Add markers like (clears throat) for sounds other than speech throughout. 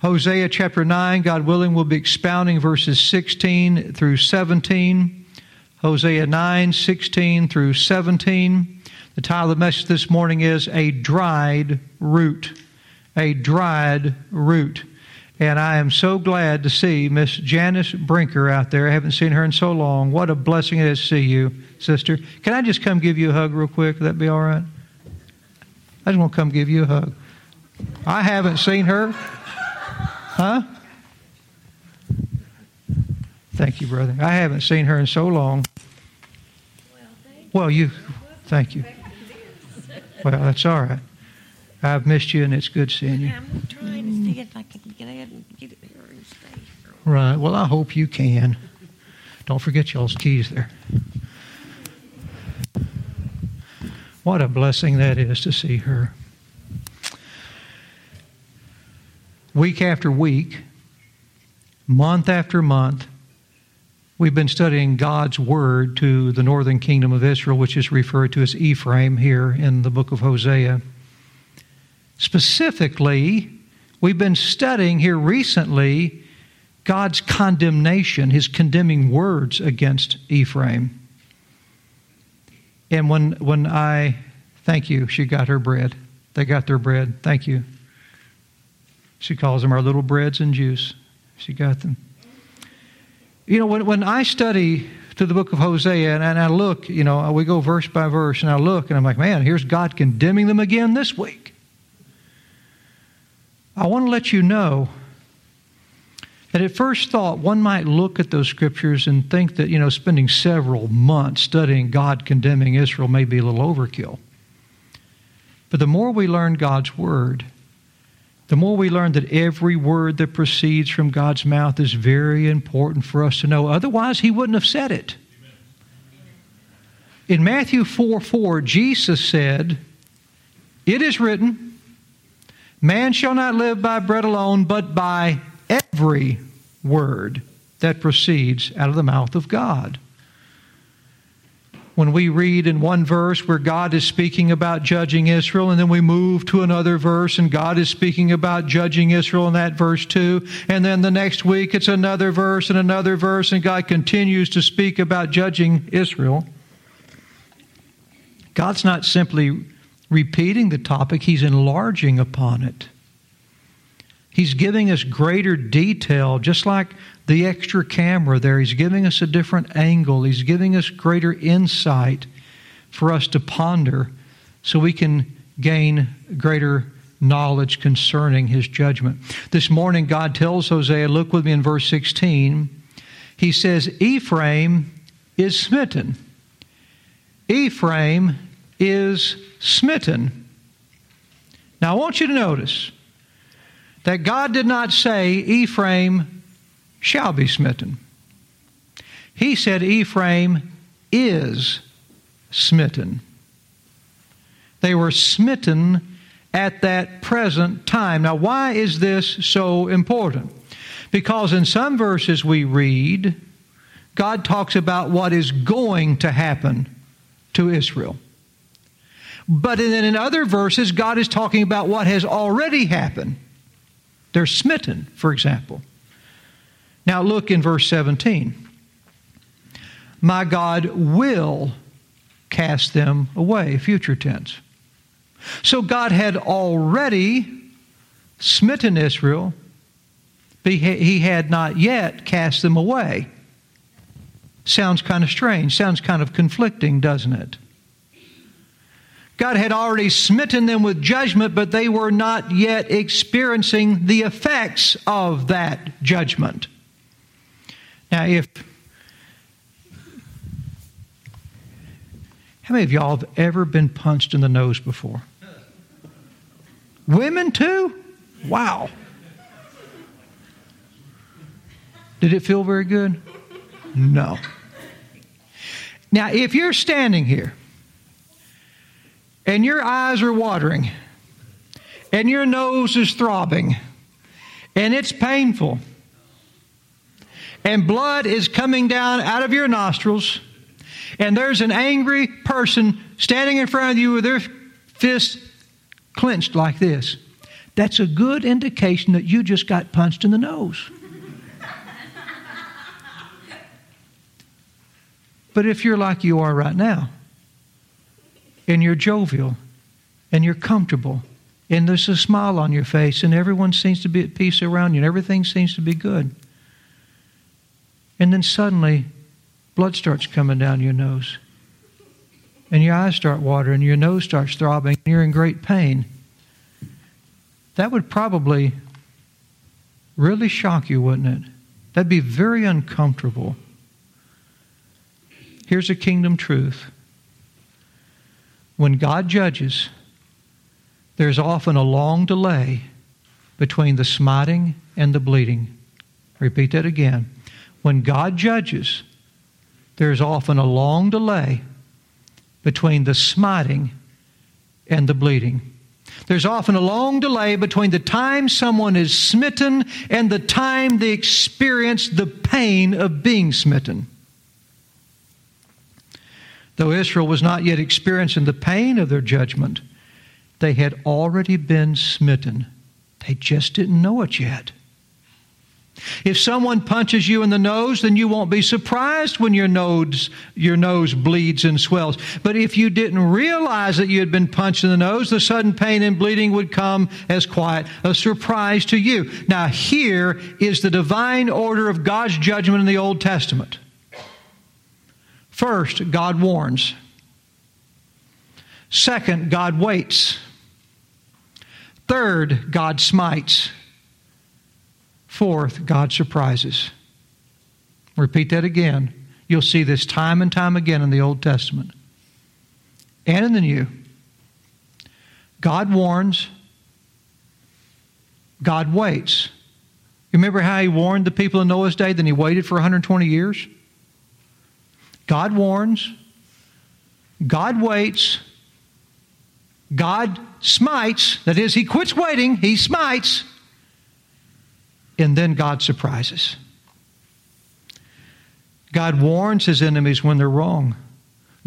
Hosea chapter 9, God willing, we'll be expounding verses 16 through 17. Hosea 9, 16 through 17. The title of the message this morning is A Dried Root. A Dried Root. And I am so glad to see Miss Janice Brinker out there. I haven't seen her in so long. What a blessing it is to see you, sister. Can I just come give you a hug real quick? Would that be all right? I just want to come give you a hug. I haven't seen her. Huh? Thank you, brother. I haven't seen her in so long. Well, you, thank you. Well, that's all right. I've missed you, and it's good seeing you. I'm trying to see if I can get ahead and get it here and stay. Right. Well, I hope you can. Don't forget y'all's keys there. What a blessing that is to see her. Week after week, month after month, we've been studying God's Word to the northern kingdom of Israel, which is referred to as Ephraim here in the book of Hosea. Specifically, we've been studying here recently God's condemnation, his condemning words against Ephraim. And when, when I, thank you, she got her bread. They got their bread. Thank you. She calls them our little breads and juice. She got them. You know, when, when I study through the book of Hosea and, and I look, you know, we go verse by verse and I look and I'm like, man, here's God condemning them again this week. I want to let you know that at first thought, one might look at those scriptures and think that, you know, spending several months studying God condemning Israel may be a little overkill. But the more we learn God's Word, the more we learn that every word that proceeds from God's mouth is very important for us to know. Otherwise, He wouldn't have said it. In Matthew 4 4, Jesus said, It is written, Man shall not live by bread alone, but by every word that proceeds out of the mouth of God when we read in one verse where God is speaking about judging Israel, and then we move to another verse and God is speaking about judging Israel in that verse too, and then the next week it's another verse and another verse, and God continues to speak about judging Israel. God's not simply repeating the topic, He's enlarging upon it. He's giving us greater detail, just like the extra camera there. He's giving us a different angle. He's giving us greater insight for us to ponder so we can gain greater knowledge concerning his judgment. This morning, God tells Hosea, look with me in verse 16. He says, Ephraim is smitten. Ephraim is smitten. Now, I want you to notice that God did not say Ephraim shall be smitten. He said Ephraim is smitten. They were smitten at that present time. Now, why is this so important? Because in some verses we read, God talks about what is going to happen to Israel. But then in other verses, God is talking about what has already happened. They're smitten, for example. Now look in verse 17. My God will cast them away, future tense. So God had already smitten Israel, but he had not yet cast them away. Sounds kind of strange, sounds kind of conflicting, doesn't it? God had already smitten them with judgment, but they were not yet experiencing the effects of that judgment. Now, if how many of y'all have ever been punched in the nose before? Women too? Wow. Did it feel very good? No. Now, if you're standing here and your eyes are watering, and your nose is throbbing, and it's painful, and blood is coming down out of your nostrils, and there's an angry person standing in front of you with their fist clenched like this. that's a good indication that you just got punched in the nose. but if you're like you are right now, and you're jovial, and you're comfortable, and there's a smile on your face, and everyone seems to be at peace around you, and everything seems to be good. And then suddenly, blood starts coming down your nose, and your eyes start watering, your nose starts throbbing, and you're in great pain. That would probably really shock you, wouldn't it? That'd be very uncomfortable. Here's a kingdom truth when God judges, there's often a long delay between the smiting and the bleeding. Repeat that again. When God judges, there's often a long delay between the smiting and the bleeding. There's often a long delay between the time someone is smitten and the time they experience the pain of being smitten. Though Israel was not yet experiencing the pain of their judgment, they had already been smitten. They just didn't know it yet. If someone punches you in the nose, then you won't be surprised when your nose, your nose bleeds and swells. But if you didn't realize that you had been punched in the nose, the sudden pain and bleeding would come as quite a surprise to you. Now, here is the divine order of God's judgment in the Old Testament. First, God warns. Second, God waits. Third, God smites. Fourth, God surprises. Repeat that again. You'll see this time and time again in the Old Testament and in the New. God warns, God waits. You remember how he warned the people in Noah's day, then he waited for 120 years? God warns, God waits, God smites, that is, He quits waiting, He smites, and then God surprises. God warns His enemies when they're wrong.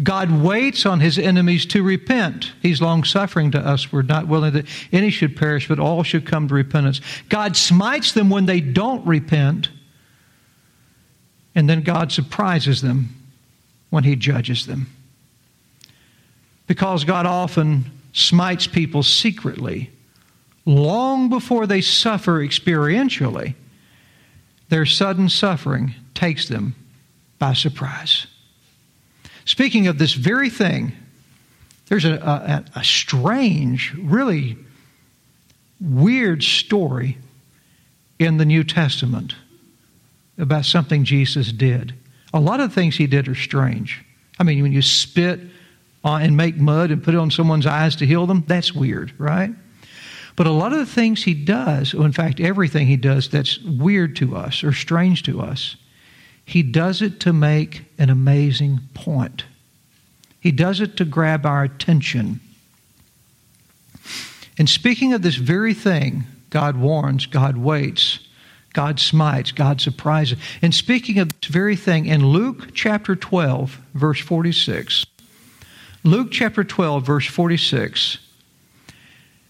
God waits on his enemies to repent. He's long suffering to us. We're not willing that any should perish, but all should come to repentance. God smites them when they don't repent, and then God surprises them when he judges them. Because God often smites people secretly, long before they suffer experientially, their sudden suffering takes them by surprise. Speaking of this very thing, there's a, a, a strange, really weird story in the New Testament about something Jesus did. A lot of things he did are strange. I mean, when you spit and make mud and put it on someone's eyes to heal them, that's weird, right? But a lot of the things he does, or in fact, everything he does that's weird to us or strange to us, he does it to make an amazing point. He does it to grab our attention. And speaking of this very thing, God warns, God waits. God smites, God surprises. And speaking of this very thing, in Luke chapter 12, verse 46, Luke chapter 12, verse 46,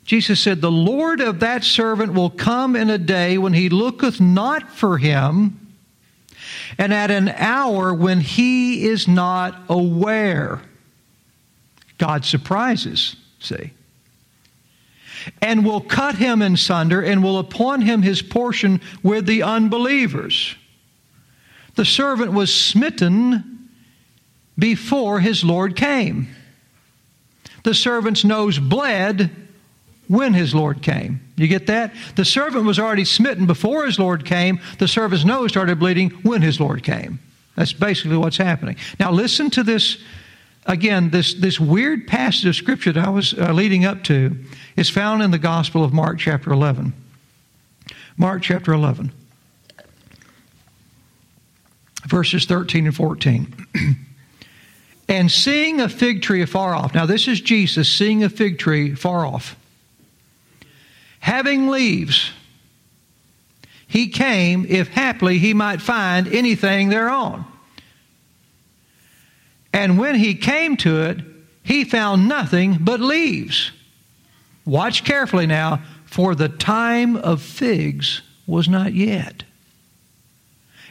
Jesus said, The Lord of that servant will come in a day when he looketh not for him, and at an hour when he is not aware. God surprises, see and will cut him in sunder and will appoint him his portion with the unbelievers. The servant was smitten before his Lord came. The servant's nose bled when his Lord came. You get that? The servant was already smitten before his Lord came. The servant's nose started bleeding when his Lord came. That's basically what's happening. Now, listen to this again, this, this weird passage of Scripture that I was uh, leading up to is found in the Gospel of Mark, chapter 11. Mark, chapter 11, verses 13 and 14. (clears throat) and seeing a fig tree afar off. Now, this is Jesus seeing a fig tree far off. Having leaves, he came if haply he might find anything thereon. And when he came to it, he found nothing but leaves. Watch carefully now, for the time of figs was not yet.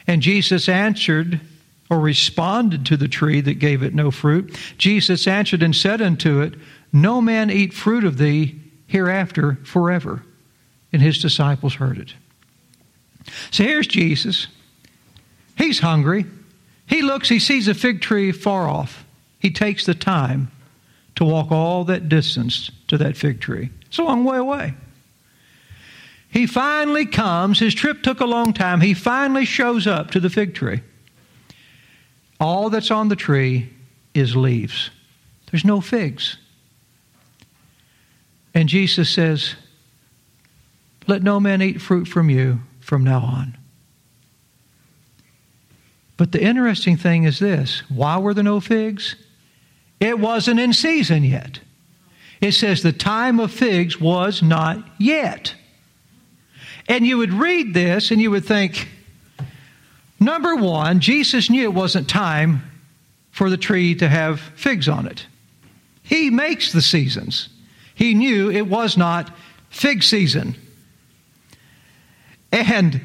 And Jesus answered or responded to the tree that gave it no fruit. Jesus answered and said unto it, No man eat fruit of thee hereafter forever. And his disciples heard it. So here's Jesus. He's hungry. He looks, he sees a fig tree far off. He takes the time to walk all that distance to that fig tree. It's a long way away. He finally comes. His trip took a long time. He finally shows up to the fig tree. All that's on the tree is leaves, there's no figs. And Jesus says, Let no man eat fruit from you from now on. But the interesting thing is this why were there no figs? It wasn't in season yet. It says the time of figs was not yet. And you would read this and you would think, number one, Jesus knew it wasn't time for the tree to have figs on it. He makes the seasons. He knew it was not fig season. And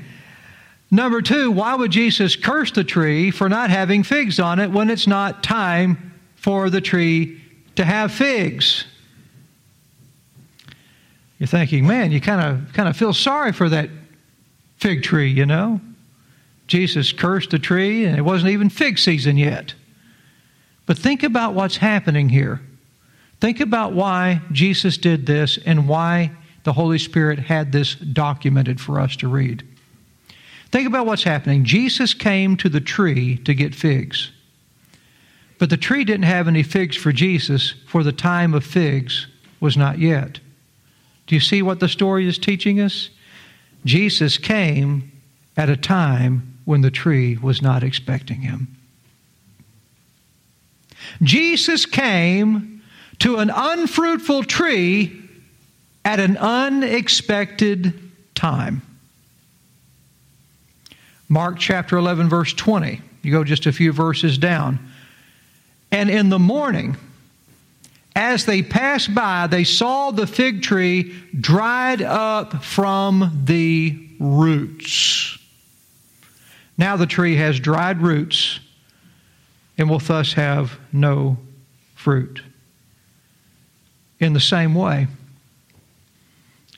number two, why would Jesus curse the tree for not having figs on it when it's not time for the tree to have figs? You're thinking, man, you kind of kind of feel sorry for that fig tree, you know? Jesus cursed the tree and it wasn't even fig season yet. But think about what's happening here. Think about why Jesus did this and why the Holy Spirit had this documented for us to read. Think about what's happening. Jesus came to the tree to get figs. But the tree didn't have any figs for Jesus, for the time of figs was not yet. Do you see what the story is teaching us? Jesus came at a time when the tree was not expecting him. Jesus came to an unfruitful tree at an unexpected time. Mark chapter 11, verse 20. You go just a few verses down. And in the morning, as they passed by, they saw the fig tree dried up from the roots. Now the tree has dried roots and will thus have no fruit. In the same way,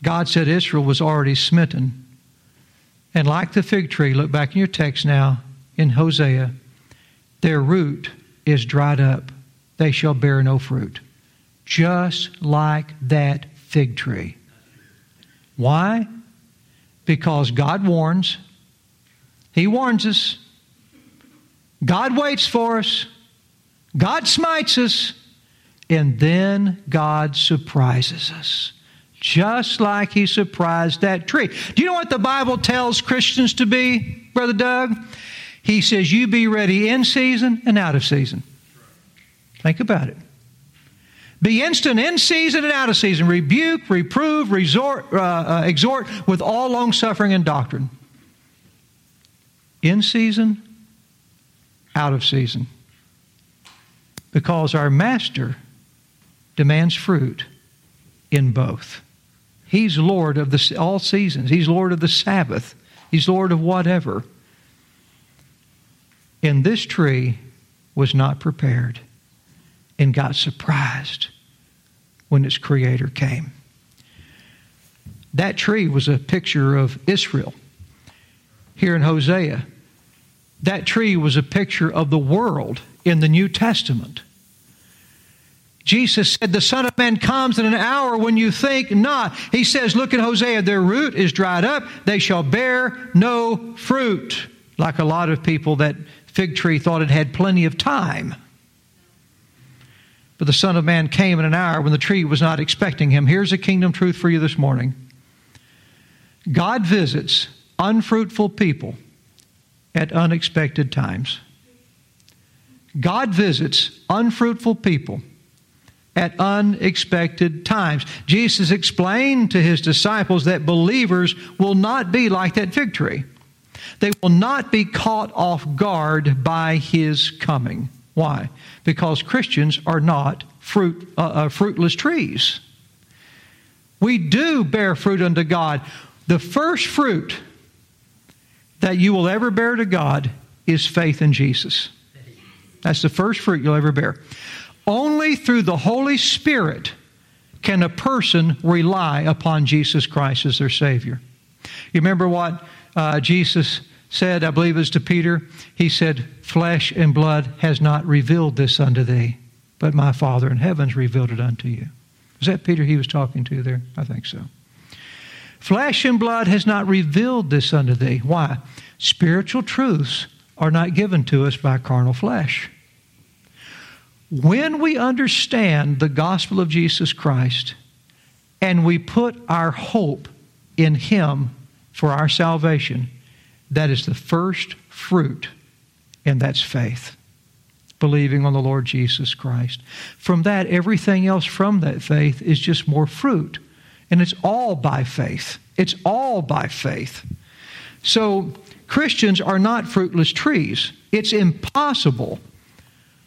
God said Israel was already smitten. And like the fig tree, look back in your text now in Hosea, their root is dried up. They shall bear no fruit. Just like that fig tree. Why? Because God warns. He warns us. God waits for us. God smites us. And then God surprises us just like he surprised that tree. Do you know what the Bible tells Christians to be, Brother Doug? He says, You be ready in season and out of season. Think about it. Be instant in season and out of season. Rebuke, reprove, resort, uh, uh, exhort with all long suffering and doctrine. In season, out of season. Because our Master demands fruit in both. He's Lord of the, all seasons. He's Lord of the Sabbath. He's Lord of whatever. And this tree was not prepared and got surprised when its creator came. That tree was a picture of Israel here in Hosea. That tree was a picture of the world in the New Testament. Jesus said, The Son of Man comes in an hour when you think not. He says, Look at Hosea, their root is dried up, they shall bear no fruit. Like a lot of people, that fig tree thought it had plenty of time. But the Son of Man came in an hour when the tree was not expecting him. Here's a kingdom truth for you this morning God visits unfruitful people at unexpected times. God visits unfruitful people at unexpected times. Jesus explained to his disciples that believers will not be like that fig tree. They will not be caught off guard by his coming. Why? Because Christians are not fruit, uh, uh, fruitless trees. We do bear fruit unto God. The first fruit that you will ever bear to God is faith in Jesus. That's the first fruit you'll ever bear. Only through the Holy Spirit can a person rely upon Jesus Christ as their Savior. You remember what uh, Jesus said, I believe it was to Peter? He said, Flesh and blood has not revealed this unto thee, but my Father in heaven's revealed it unto you. Is that Peter he was talking to there? I think so. Flesh and blood has not revealed this unto thee. Why? Spiritual truths are not given to us by carnal flesh. When we understand the gospel of Jesus Christ and we put our hope in Him for our salvation, that is the first fruit, and that's faith. Believing on the Lord Jesus Christ. From that, everything else from that faith is just more fruit. And it's all by faith. It's all by faith. So, Christians are not fruitless trees. It's impossible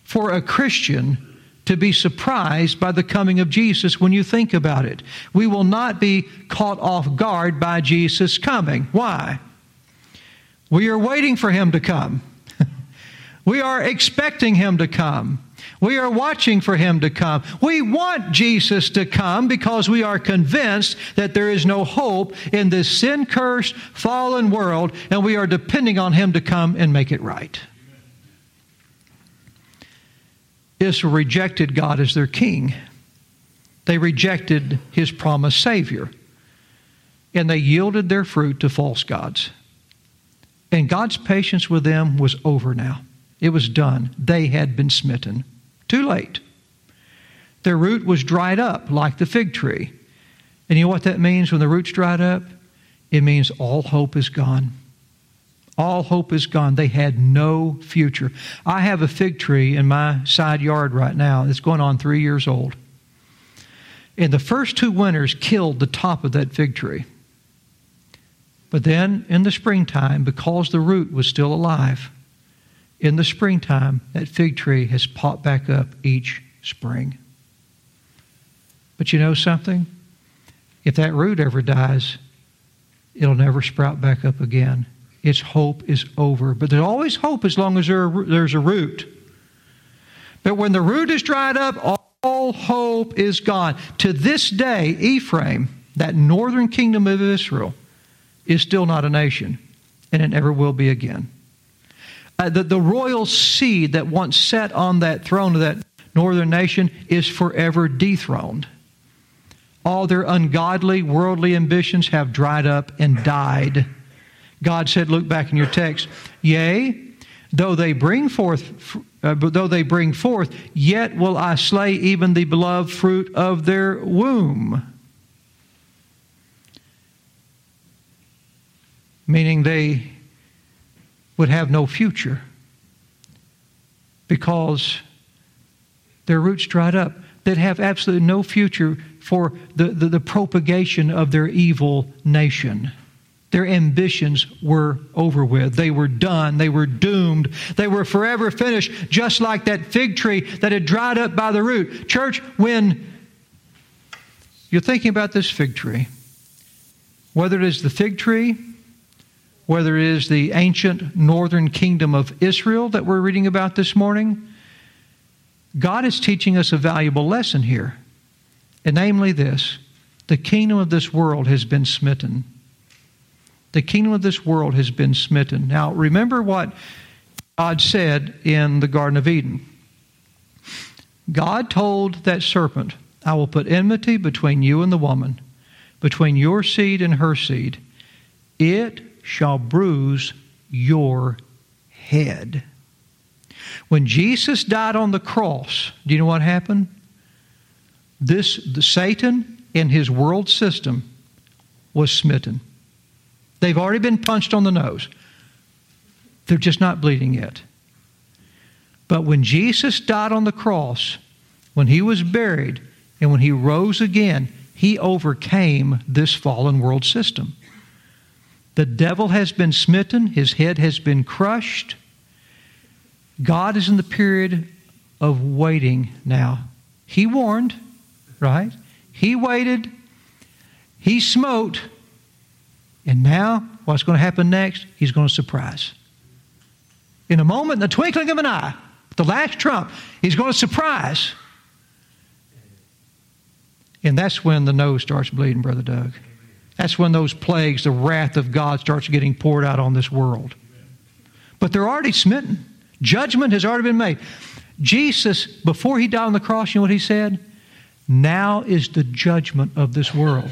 for a Christian to be surprised by the coming of Jesus when you think about it. We will not be caught off guard by Jesus coming. Why? We are waiting for him to come. (laughs) we are expecting him to come. We are watching for him to come. We want Jesus to come because we are convinced that there is no hope in this sin cursed, fallen world, and we are depending on him to come and make it right. Israel rejected God as their king. They rejected his promised Savior. And they yielded their fruit to false gods. And God's patience with them was over now. It was done. They had been smitten. Too late. Their root was dried up like the fig tree. And you know what that means when the root's dried up? It means all hope is gone. All hope is gone. They had no future. I have a fig tree in my side yard right now. It's going on three years old. And the first two winters killed the top of that fig tree. But then in the springtime, because the root was still alive, in the springtime, that fig tree has popped back up each spring. But you know something? If that root ever dies, it'll never sprout back up again its hope is over. But there's always hope as long as there, there's a root. But when the root is dried up, all hope is gone. To this day, Ephraim, that northern kingdom of Israel, is still not a nation, and it never will be again. Uh, the, the royal seed that once sat on that throne of that northern nation is forever dethroned. All their ungodly, worldly ambitions have dried up and died. God said, look back in your text, yea, though they bring forth, uh, though they bring forth, yet will I slay even the beloved fruit of their womb. Meaning they would have no future because their roots dried up. They'd have absolutely no future for the, the, the propagation of their evil nation. Their ambitions were over with. They were done. They were doomed. They were forever finished, just like that fig tree that had dried up by the root. Church, when you're thinking about this fig tree, whether it is the fig tree, whether it is the ancient northern kingdom of Israel that we're reading about this morning, God is teaching us a valuable lesson here. And namely this the kingdom of this world has been smitten the kingdom of this world has been smitten. Now, remember what God said in the Garden of Eden. God told that serpent, I will put enmity between you and the woman, between your seed and her seed. It shall bruise your head. When Jesus died on the cross, do you know what happened? This the Satan in his world system was smitten. They've already been punched on the nose. They're just not bleeding yet. But when Jesus died on the cross, when he was buried, and when he rose again, he overcame this fallen world system. The devil has been smitten, his head has been crushed. God is in the period of waiting now. He warned, right? He waited He smote, and now what's going to happen next? He's going to surprise. In a moment, in the twinkling of an eye, the last trump, he's going to surprise. And that's when the nose starts bleeding, Brother Doug. That's when those plagues, the wrath of God, starts getting poured out on this world. But they're already smitten. Judgment has already been made. Jesus, before he died on the cross, you know what he said? Now is the judgment of this world.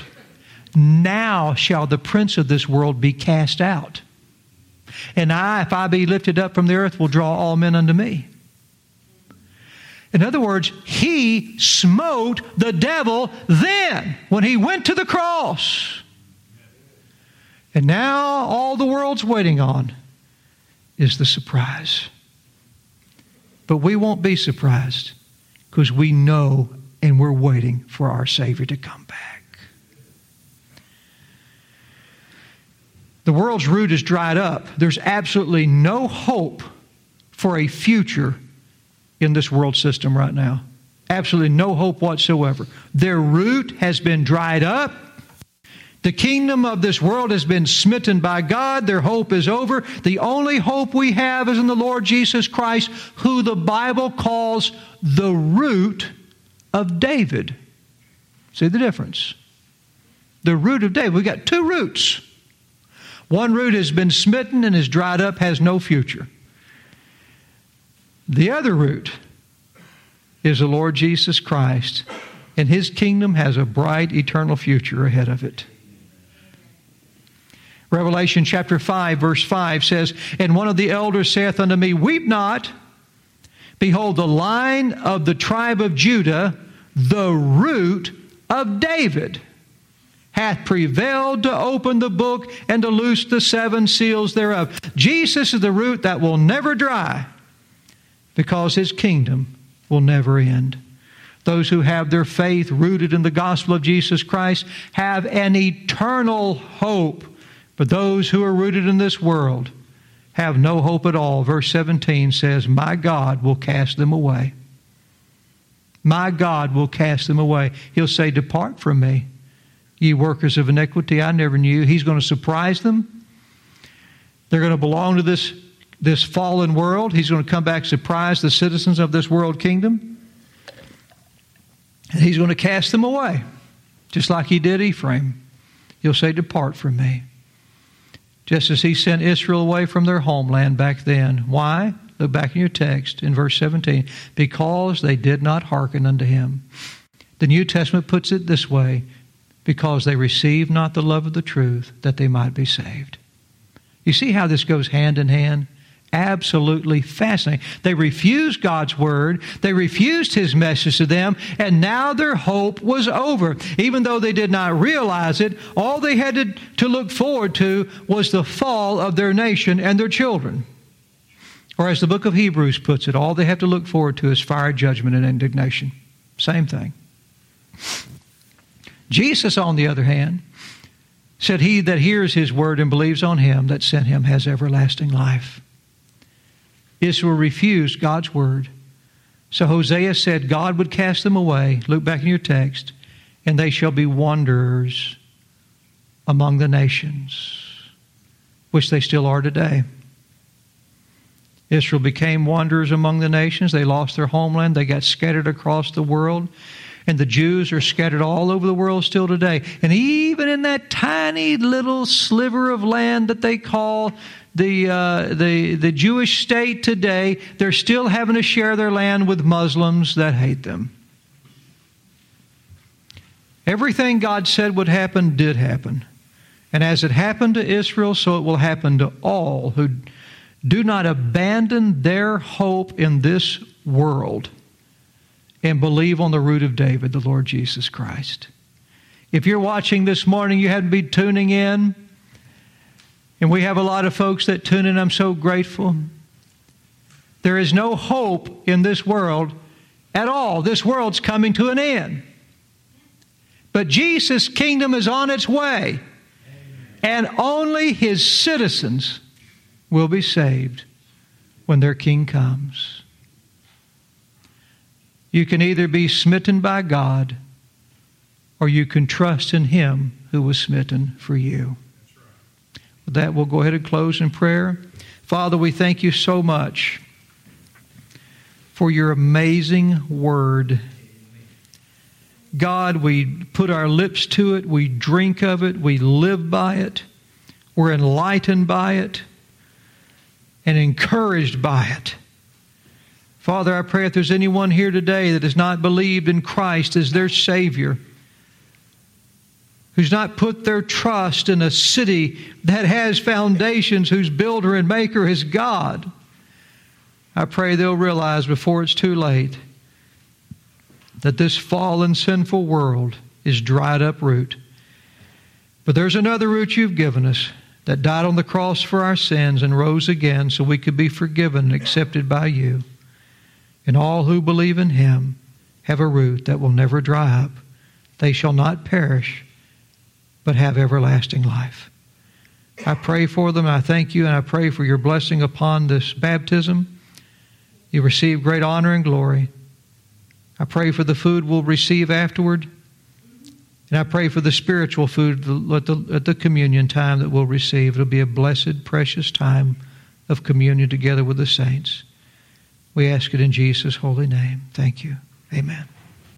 Now shall the prince of this world be cast out. And I, if I be lifted up from the earth, will draw all men unto me. In other words, he smote the devil then when he went to the cross. And now all the world's waiting on is the surprise. But we won't be surprised because we know and we're waiting for our Savior to come back. The world's root is dried up. There's absolutely no hope for a future in this world system right now. Absolutely no hope whatsoever. Their root has been dried up. The kingdom of this world has been smitten by God. Their hope is over. The only hope we have is in the Lord Jesus Christ, who the Bible calls the root of David. See the difference? The root of David. We've got two roots. One root has been smitten and is dried up, has no future. The other root is the Lord Jesus Christ, and his kingdom has a bright eternal future ahead of it. Revelation chapter 5, verse 5 says, And one of the elders saith unto me, Weep not. Behold, the Lion of the tribe of Judah, the root of David, hath prevailed to open the book and to loose the seven seals thereof. Jesus is the root that will never dry because his kingdom will never end. Those who have their faith rooted in the gospel of Jesus Christ have an eternal hope but those who are rooted in this world have no hope at all. Verse 17 says, My God will cast them away. My God will cast them away. He'll say, Depart from me, ye workers of iniquity. I never knew. He's going to surprise them. They're going to belong to this, this fallen world. He's going to come back, surprise the citizens of this world kingdom. And he's going to cast them away, just like he did Ephraim. He'll say, Depart from me just as he sent Israel away from their homeland back then. Why? Look back in your text in verse 17. Because they did not hearken unto him. The New Testament puts it this way because they received not the love of the truth that they might be saved. You see how this goes hand in hand? absolutely fascinating. They refused God's word, they refused his message to them, and now their hope was over. Even though they did not realize it, all they had to, to look forward to was the fall of their nation and their children. Or as the book of Hebrews puts it, all they have to look forward to is fire, judgment, and indignation. Same thing. Jesus, on the other hand, said, He that hears his word and believes on him that sent him has everlasting life. Israel refused God's word. So Hosea said God would cast them away. Look back in your text. And they shall be wanderers among the nations, which they still are today. Israel became wanderers among the nations. They lost their homeland. They got scattered across the world. And the Jews are scattered all over the world still today. And even in that tiny little sliver of land that they call the, uh, the, the Jewish state today, they're still having to share their land with Muslims that hate them. Everything God said would happen did happen. And as it happened to Israel, so it will happen to all who do not abandon their hope in this world and believe on the root of David, the Lord Jesus Christ. If you're watching this morning, you had to be tuning in. And we have a lot of folks that tune in. I'm so grateful. There is no hope in this world at all. This world's coming to an end. But Jesus' kingdom is on its way. And only his citizens will be saved when their king comes. You can either be smitten by God or you can trust in Him who was smitten for you. With that, we'll go ahead and close in prayer. Father, we thank you so much for your amazing word. God, we put our lips to it, we drink of it, we live by it, we're enlightened by it, and encouraged by it. Father, I pray if there's anyone here today that has not believed in Christ as their Savior, who's not put their trust in a city that has foundations, whose builder and maker is God, I pray they'll realize before it's too late that this fallen, sinful world is dried up root. But there's another root you've given us that died on the cross for our sins and rose again so we could be forgiven and accepted by you. And all who believe in him have a root that will never dry up. They shall not perish, but have everlasting life. I pray for them. I thank you, and I pray for your blessing upon this baptism. You receive great honor and glory. I pray for the food we'll receive afterward. And I pray for the spiritual food at the, at the communion time that we'll receive. It'll be a blessed, precious time of communion together with the saints. We ask it in Jesus' holy name. Thank you. Amen.